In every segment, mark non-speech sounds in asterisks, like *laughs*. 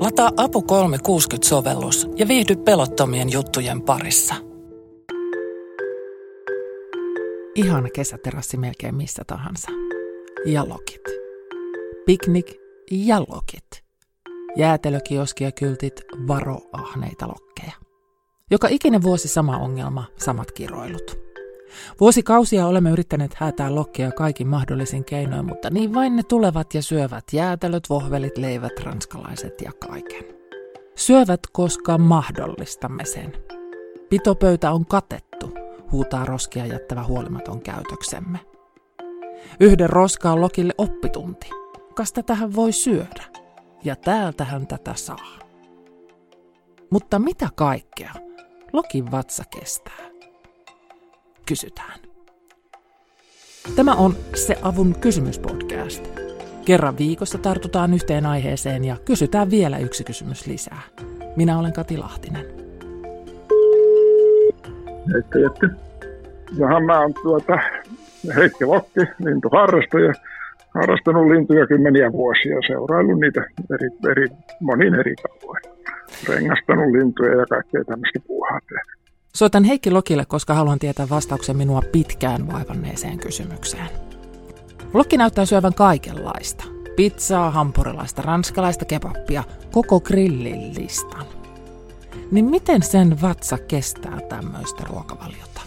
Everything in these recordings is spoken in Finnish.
Lataa Apu 360-sovellus ja viihdy pelottomien juttujen parissa. Ihana kesäterassi melkein missä tahansa. Ja lokit. Piknik ja lokit. Jäätelökioski ja kyltit varo ahneita lokkeja. Joka ikinen vuosi sama ongelma, samat kiroilut. Vuosikausia olemme yrittäneet häätää lokkeja kaikin mahdollisin keinoin, mutta niin vain ne tulevat ja syövät jäätelöt, vohvelit, leivät, ranskalaiset ja kaiken. Syövät, koska mahdollistamme sen. Pitopöytä on katettu, huutaa roskia jättävä huolimaton käytöksemme. Yhden roska on lokille oppitunti. Kas tähän voi syödä? Ja täältähän tätä saa. Mutta mitä kaikkea Lokin vatsa kestää? Kysytään. Tämä on Se avun kysymyspodcast. Kerran viikossa tartutaan yhteen aiheeseen ja kysytään vielä yksi kysymys lisää. Minä olen Kati Lahtinen. Heikki Jetti. Jaha, mä oon tuota Heikki Lokki, lintuharrastaja. Harrastanut lintuja kymmeniä vuosia, seuraillut niitä eri, eri, monin eri tavoin. Rengastanut lintuja ja kaikkea tämmöistä puuhaa tehnyt. Soitan Heikki Lokille, koska haluan tietää vastauksen minua pitkään vaivanneeseen kysymykseen. Lokki näyttää syövän kaikenlaista. Pizzaa, hampurilaista, ranskalaista kebappia, koko grillin listan. Niin miten sen vatsa kestää tämmöistä ruokavaliota?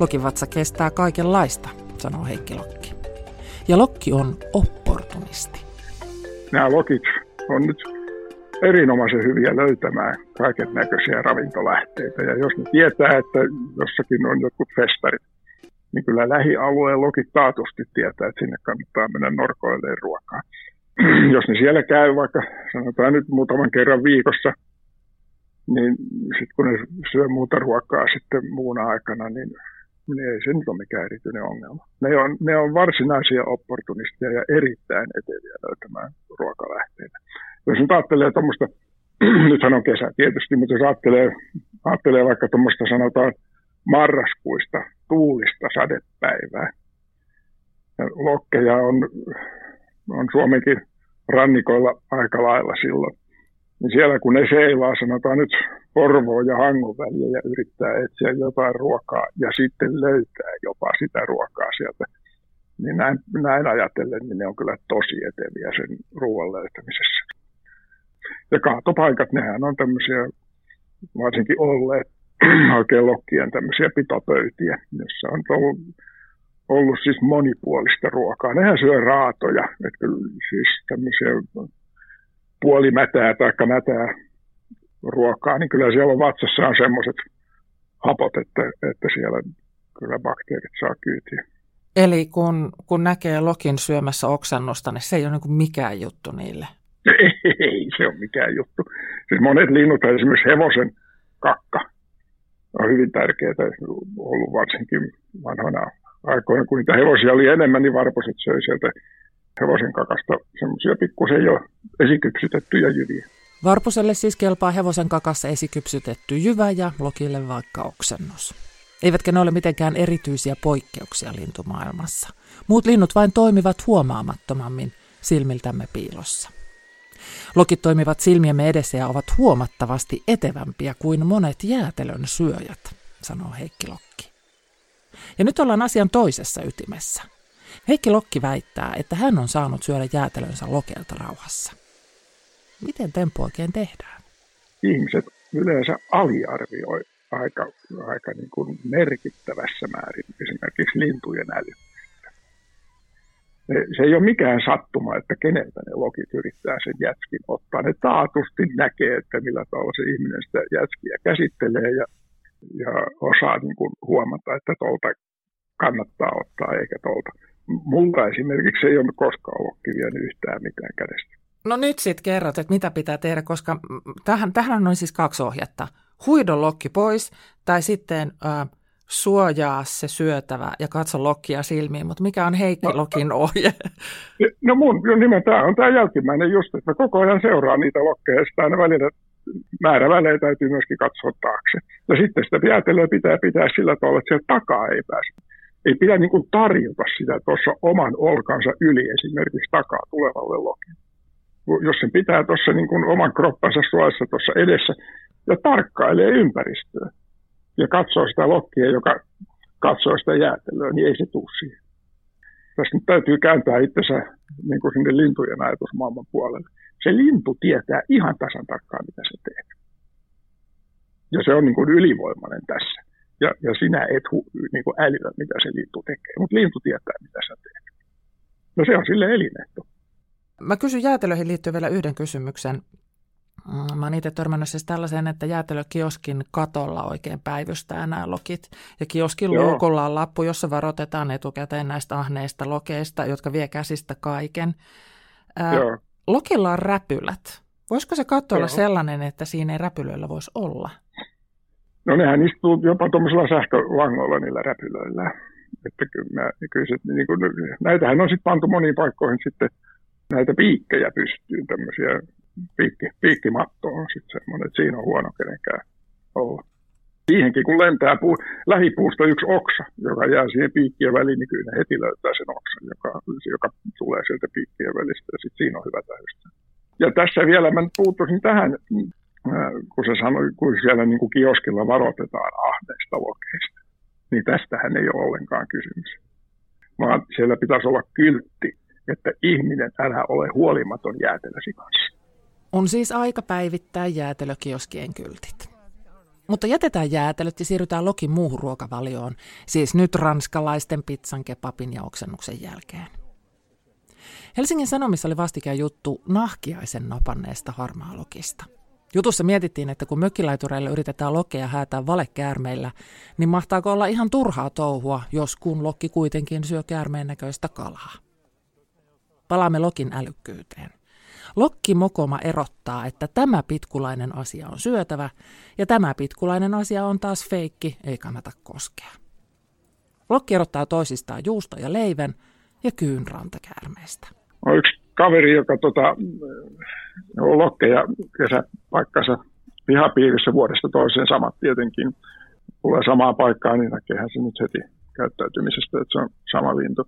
Lokin vatsa kestää kaikenlaista, sanoo Heikki Lokki. Ja Lokki on opportunisti. Nämä lokit on nyt erinomaisen hyviä löytämään kaiken näköisiä ravintolähteitä. Ja jos ne tietää, että jossakin on jotkut festarit, niin kyllä lähialueen lokit taatusti tietää, että sinne kannattaa mennä norkoilleen ruokaa. *clears throat* jos ne siellä käy vaikka sanotaan nyt muutaman kerran viikossa, niin sitten kun ne syö muuta ruokaa sitten muuna aikana, niin, niin ei se nyt ole mikään erityinen ongelma. Ne on, ne on varsinaisia opportunisteja ja erittäin eteviä löytämään ruokalähteitä jos nyt ajattelee tuommoista, *clears throat* nythän on kesä tietysti, mutta jos ajattelee, ajattelee vaikka tuommoista sanotaan marraskuista, tuulista sadepäivää, ja lokkeja on, on Suomenkin rannikoilla aika lailla silloin, niin siellä kun ne seilaa, sanotaan nyt Porvoon ja Hangon väliä ja yrittää etsiä jotain ruokaa ja sitten löytää jopa sitä ruokaa sieltä, niin näin, näin ajatellen, niin ne on kyllä tosi eteviä sen ruoan löytämisessä. Ja kaatopaikat, nehän on tämmöisiä, varsinkin olleet *clears throat* oikein lokkien tämmöisiä pitopöytiä, jossa on ollut, ollut siis monipuolista ruokaa. Nehän syö raatoja, että siis tämmöisiä puolimätää tai mätää ruokaa, niin kyllä siellä on vatsassa on semmoiset hapot, että, että siellä kyllä bakteerit saa kyytiä. Eli kun, kun näkee lokin syömässä oksannusta, niin se ei ole niin mikään juttu niille? Ei se ole mikään juttu. Siis monet linnut, esimerkiksi hevosen kakka, on hyvin tärkeää ollut varsinkin vanhana aikoina, kun niitä hevosia oli enemmän, niin varposet söi sieltä hevosen kakasta semmoisia pikkusen jo esikypsytettyjä jyviä. Varpuselle siis kelpaa hevosen kakassa esikypsytetty jyvä ja lokille vaikka oksennus. Eivätkä ne ole mitenkään erityisiä poikkeuksia lintumaailmassa. Muut linnut vain toimivat huomaamattomammin silmiltämme piilossa. Lokit toimivat silmiemme edessä ja ovat huomattavasti etevämpiä kuin monet jäätelön syöjät, sanoo Heikki Lokki. Ja nyt ollaan asian toisessa ytimessä. Heikki Lokki väittää, että hän on saanut syödä jäätelönsä lokelta rauhassa. Miten tempo oikein tehdään? Ihmiset yleensä aliarvioi aika, aika niin kuin merkittävässä määrin esimerkiksi lintujen äly se ei ole mikään sattuma, että keneltä ne logit yrittää sen jätskin ottaa. Ne taatusti näkee, että millä tavalla se ihminen sitä jätskiä käsittelee ja, ja osaa niin kuin huomata, että tuolta kannattaa ottaa eikä tuolta. Mulla esimerkiksi ei ole koskaan lokki vienyt yhtään mitään kädestä. No nyt sitten kerrot, että mitä pitää tehdä, koska tähän, tähän on siis kaksi ohjetta. Huidon lokki pois tai sitten... Äh, suojaa se syötävä ja katso lokkia silmiin, mutta mikä on Heikki no, Lokin ohje? *laughs* No mun nimen tämä on tämä jälkimmäinen just, että mä koko ajan seuraan niitä lokkeja ja sitä aina välillä määrävälein täytyy myöskin katsoa taakse. Ja sitten sitä jäätelöä pitää pitää sillä tavalla, että sieltä takaa ei pääse. Ei pidä niin kuin tarjota sitä tuossa oman olkansa yli esimerkiksi takaa tulevalle lokille. jos se pitää tuossa niin kuin oman kroppansa suojassa tuossa edessä ja tarkkailee ympäristöä ja katsoo sitä lokkia, joka katsoo sitä jäätelöä, niin ei se tule siihen. Tässä nyt täytyy kääntää itsensä niin kuin sinne lintujen ajatusmaailman puolelle. Se lintu tietää ihan tasan tarkkaan, mitä se teet. Ja se on niin kuin ylivoimainen tässä. Ja, ja sinä et hu, niin kuin älyä, mitä se lintu tekee. Mutta lintu tietää, mitä sä teet. No se on sille elinehto. Mä kysyn jäätelöihin liittyen vielä yhden kysymyksen. Mm, mä oon itse törmännyt siis tällaiseen, että jäätelökioskin katolla oikein päivystää nämä lokit. Ja kioskin Joo. luukulla on lappu, jossa varoitetaan etukäteen näistä ahneista lokeista, jotka vie käsistä kaiken. Ää, Joo. Lokilla on räpylät. Voisiko se katto olla sellainen, että siinä ei räpylöillä voisi olla? No nehän istuu jopa tuommoisella sähkölangolla niillä räpylöillä. Että kyllä, kyllä se, niin kuin, näitähän on sitten pantu moniin paikkoihin sitten näitä piikkejä pystyyn, tämmöisiä piikki, piikkimatto on sitten semmoinen, että siinä on huono kenenkään olla. Siihenkin kun lentää puu, lähipuusta yksi oksa, joka jää siihen piikkien väliin, niin kyllä ne heti löytää sen oksan, joka, joka tulee sieltä piikkien välistä ja sitten siinä on hyvä täystää. Ja tässä vielä mä puuttuisin tähän, äh, kun se sanoi, kun siellä niin kuin kioskilla varoitetaan ahneista lokeista, niin tästähän ei ole ollenkaan kysymys. Vaan siellä pitäisi olla kyltti, että ihminen, älä ole huolimaton jäätelösi kanssa. On siis aika päivittää jäätelökioskien kyltit. Mutta jätetään jäätelöt ja siirrytään Lokin muuhun ruokavalioon, siis nyt ranskalaisten pizzan, kebabin ja oksennuksen jälkeen. Helsingin Sanomissa oli vastikään juttu nahkiaisen napanneesta harmaalokista. Jutussa mietittiin, että kun mökkilaitureille yritetään lokkeja häätää valekäärmeillä, niin mahtaako olla ihan turhaa touhua, jos kun lokki kuitenkin syö käärmeen näköistä kalaa. Palaamme Lokin älykkyyteen. Lokki Mokoma erottaa, että tämä pitkulainen asia on syötävä ja tämä pitkulainen asia on taas feikki, ei kannata koskea. Lokki erottaa toisistaan juusto ja leivän ja kyyn rantakäärmeestä. On yksi kaveri, joka tota, on lokkeja kesäpaikkansa pihapiirissä vuodesta toiseen samat tietenkin. Tulee samaan paikkaan, niin näkeehän se nyt heti käyttäytymisestä, että se on sama lintu.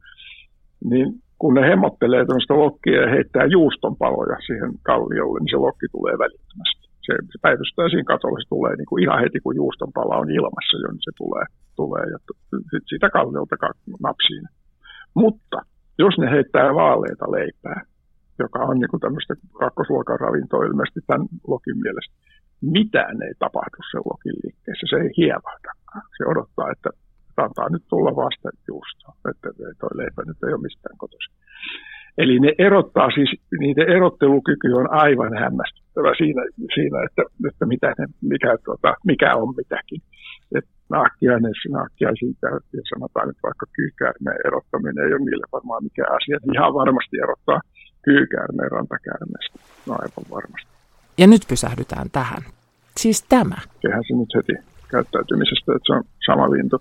Niin kun ne hemmottelee tuosta lokkia ja heittää juuston paloja siihen kalliolle, niin se lokki tulee välittömästi. Se, se päivystää siinä katolla, se tulee niin kuin ihan heti, kun juuston pala on ilmassa jo, niin se tulee, tulee ja sitten siitä kalliolta napsiin. Mutta jos ne heittää vaaleita leipää, joka on niin kuin tämmöistä kakkosluokan ravintoa ilmeisesti tämän lokin mielestä, mitään ei tapahdu sen lokin liikkeessä. Se ei hievahdakaan. Se odottaa, että antaa nyt tulla vasta juustoa, että toi leipä nyt ei ole mistään kotoisin. Eli ne erottaa siis, niiden erottelukyky on aivan hämmästyttävä siinä, siinä että, että mitä ne, mikä, tota, mikä on mitäkin. Et naakkiainen, naakkiaisiin ja sanotaan nyt vaikka kyykäärmeen erottaminen ei ole niille varmaan mikään asia. Ihan varmasti erottaa kyykäärmeen rantakäärmeestä, no aivan varmasti. Ja nyt pysähdytään tähän. Siis tämä. Sehän se nyt heti käyttäytymisestä, että se on sama lintu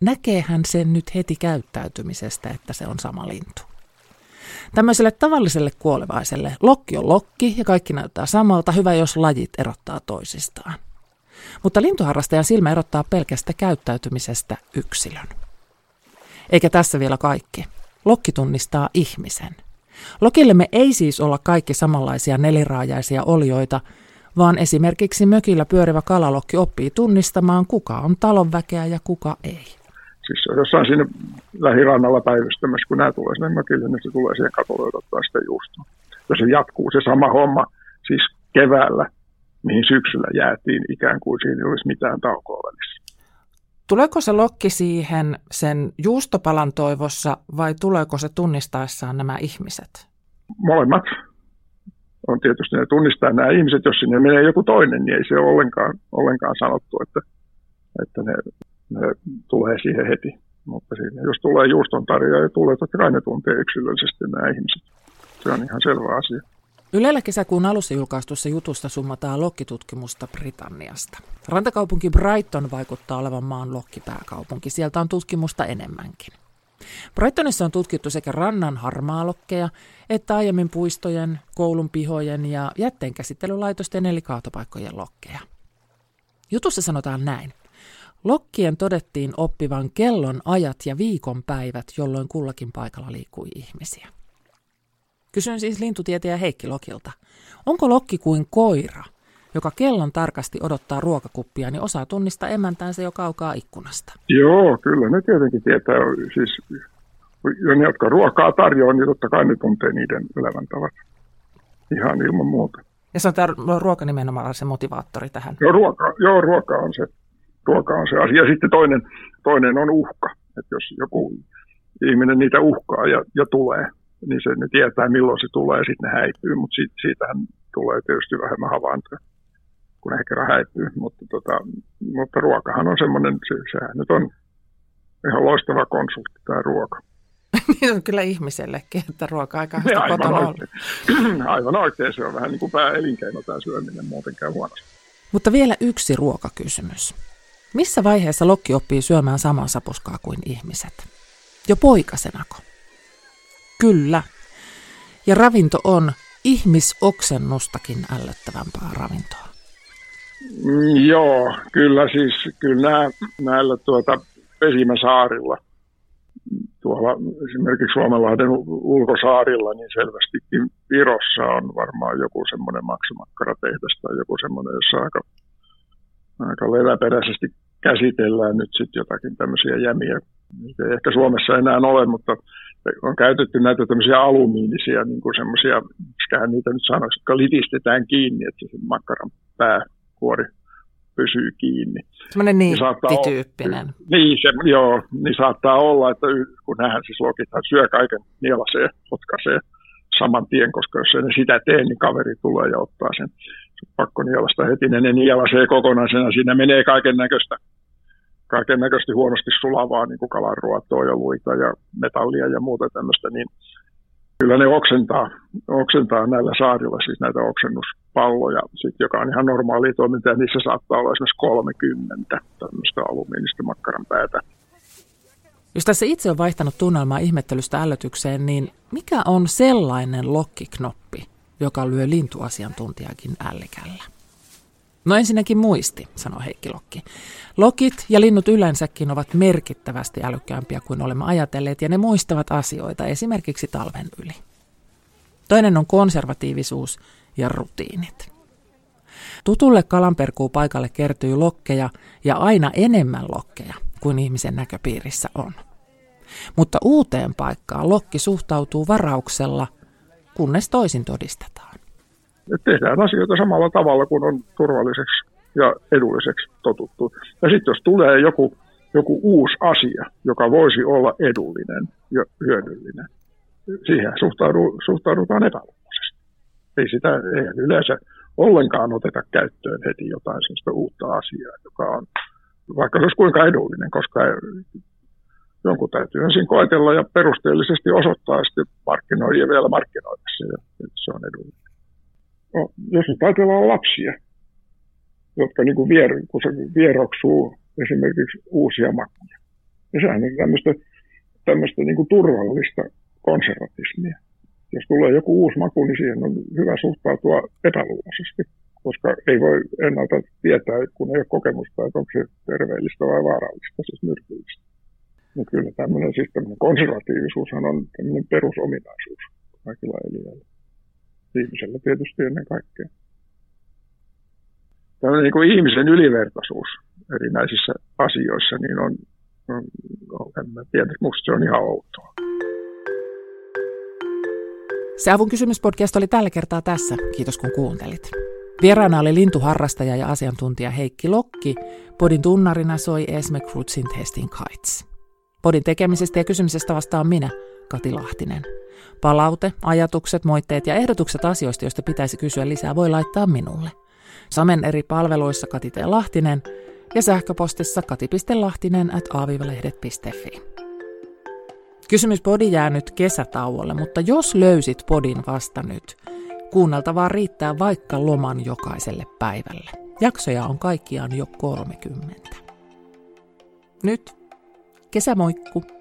näkeehän sen nyt heti käyttäytymisestä, että se on sama lintu. Tämmöiselle tavalliselle kuolevaiselle lokki on lokki ja kaikki näyttää samalta, hyvä jos lajit erottaa toisistaan. Mutta lintuharrastajan silmä erottaa pelkästä käyttäytymisestä yksilön. Eikä tässä vielä kaikki. Lokki tunnistaa ihmisen. Lokillemme ei siis olla kaikki samanlaisia neliraajaisia olioita, vaan esimerkiksi mökillä pyörivä kalalokki oppii tunnistamaan, kuka on talonväkeä ja kuka ei siis se on jossain siinä lähirannalla päivystämässä, kun nämä tulee sinne mökille, niin se tulee siihen katolle odottaa sitä juustoa. Ja se jatkuu se sama homma siis keväällä, mihin syksyllä jäätiin ikään kuin siinä ei olisi mitään taukoa välissä. Tuleeko se lokki siihen sen juustopalan toivossa vai tuleeko se tunnistaessaan nämä ihmiset? Molemmat. On tietysti ne tunnistaa nämä ihmiset, jos sinne menee joku toinen, niin ei se ole ollenkaan, ollenkaan sanottu, että, että ne ne tulee siihen heti. Mutta siinä, jos tulee juuston tarjoaja ja tulee, totta kai ne tuntee yksilöllisesti nämä ihmiset. Se on ihan selvä asia. Ylellä kesäkuun alussa julkaistussa jutusta summataan lokkitutkimusta Britanniasta. Rantakaupunki Brighton vaikuttaa olevan maan lokkipääkaupunki. Sieltä on tutkimusta enemmänkin. Brightonissa on tutkittu sekä rannan harmaalokkeja että aiemmin puistojen, koulun pihojen ja jätteenkäsittelylaitosten eli kaatopaikkojen lokkeja. Jutussa sanotaan näin. Lokkien todettiin oppivan kellon ajat ja viikonpäivät, jolloin kullakin paikalla liikkui ihmisiä. Kysyn siis lintutietejä Heikki Lokilta. Onko lokki kuin koira, joka kellon tarkasti odottaa ruokakuppia, niin osaa tunnistaa emäntäänsä jo kaukaa ikkunasta? Joo, kyllä ne tietenkin tietää. Siis, ne, jotka ruokaa tarjoaa, niin totta kai ne tuntee niiden elämäntavat. Ihan ilman muuta. Ja se on tämä ruoka nimenomaan se motivaattori tähän. Joo, ruoka, joo, ruoka on se, ruoka on se asia. Sitten toinen, toinen on uhka. Että jos joku ihminen niitä uhkaa ja, ja tulee, niin se ne tietää milloin se tulee ja sitten ne häipyy. Mutta siitä, siitähän tulee tietysti vähemmän havaintoja, kun ne kerran häipyy. Mutta, tota, mutta ruokahan on semmoinen, se, sehän nyt on ihan loistava konsultti tämä ruoka. *laughs* niin on kyllä ihmisellekin, että ruoka-aika niin, aivan kotona oikein. *clears throat* aivan oikein, se on vähän niin kuin pääelinkeino tämä syöminen muutenkään huonosti. Mutta vielä yksi ruokakysymys. Missä vaiheessa lokki oppii syömään samaa sapuskaa kuin ihmiset? Jo poikasenako? Kyllä. Ja ravinto on ihmisoksennustakin ällöttävämpää ravintoa. Mm, joo, kyllä siis kyllä nämä, näillä tuota pesimäsaarilla tuolla esimerkiksi Suomenlahden ulkosaarilla, niin selvästikin Virossa on varmaan joku semmoinen maksumakkaratehdas tai joku semmoinen, jossa aika, aika leväperäisesti käsitellään nyt sitten jotakin tämmöisiä jämiä. Ei ehkä Suomessa enää ole, mutta on käytetty näitä tämmöisiä alumiinisia, niin kuin semmoisia, miksiköhän niitä nyt sanoisi, jotka litistetään kiinni, että se makkaran pääkuori pysyy kiinni. Semmoinen niin niittityyppinen. Niin, se, joo, niin saattaa olla, että kun nähdään siis lokithan syö kaiken nielasee, potkaisee saman tien, koska jos ei ne sitä tee, niin kaveri tulee ja ottaa sen. Se pakko nielasta heti, ne nielasee kokonaisena, siinä menee kaiken näköistä kaiken näköisesti huonosti sulavaa, niin kuin kalanruotoa ja luita ja metallia ja muuta tämmöistä, niin kyllä ne oksentaa, oksentaa näillä saarilla siis näitä oksennuspalloja, sit, joka on ihan normaali toiminta, ja niissä saattaa olla esimerkiksi 30 tämmöistä alumiinista makkaran päätä. Jos tässä itse on vaihtanut tunnelmaa ihmettelystä ällötykseen, niin mikä on sellainen lokkiknoppi, joka lyö lintuasiantuntijakin ällikällä? No ensinnäkin muisti, sanoi Heikki Lokki. Lokit ja linnut yleensäkin ovat merkittävästi älykkäämpiä kuin olemme ajatelleet ja ne muistavat asioita esimerkiksi talven yli. Toinen on konservatiivisuus ja rutiinit. Tutulle kalanperkuu paikalle kertyy lokkeja ja aina enemmän lokkeja kuin ihmisen näköpiirissä on. Mutta uuteen paikkaan lokki suhtautuu varauksella, kunnes toisin todistetaan että tehdään asioita samalla tavalla kuin on turvalliseksi ja edulliseksi totuttu. Ja sitten jos tulee joku, joku uusi asia, joka voisi olla edullinen ja hyödyllinen, siihen suhtaudu, suhtaudutaan epäluuloisesti. Ei sitä ei yleensä ollenkaan oteta käyttöön heti jotain sellaista uutta asiaa, joka on, vaikka se olisi kuinka edullinen, koska jonkun täytyy ensin koetella ja perusteellisesti osoittaa sitten markkinoijia vielä markkinoidessa, että se on edullinen no, jos nyt ajatellaan lapsia, jotka niin kuin vier, kun se vieroksuu esimerkiksi uusia makuja. Ja sehän on tämmöistä, tämmöistä niin kuin turvallista konservatismia. Jos tulee joku uusi maku, niin siihen on hyvä suhtautua epäluuloisesti, koska ei voi ennalta tietää, kun ei ole kokemusta, että onko se terveellistä vai vaarallista, siis myrkyllistä. No kyllä tämmöinen, siis tämmöinen konservatiivisuushan on tämmöinen perusominaisuus kaikilla eliöillä ihmisellä tietysti ennen kaikkea. Tällainen niin kuin ihmisen ylivertaisuus erinäisissä asioissa, niin on, on, on en mä tiedä, musta se on ihan outoa. Se avun kysymyspodcast oli tällä kertaa tässä. Kiitos kun kuuntelit. Vieraana oli lintuharrastaja ja asiantuntija Heikki Lokki. Podin tunnarina soi Esme Krutsin Testing Kites. Podin tekemisestä ja kysymisestä vastaan minä, Kati Lahtinen. Palaute, ajatukset, moitteet ja ehdotukset asioista, joista pitäisi kysyä lisää, voi laittaa minulle. Samen eri palveluissa Kati T. Lahtinen ja sähköpostissa kati.lahtinen at aavivalehdet.fi. Kysymys podi jää nyt kesätauolle, mutta jos löysit podin vasta nyt, kuunneltavaa riittää vaikka loman jokaiselle päivälle. Jaksoja on kaikkiaan jo 30. Nyt kesämoikku!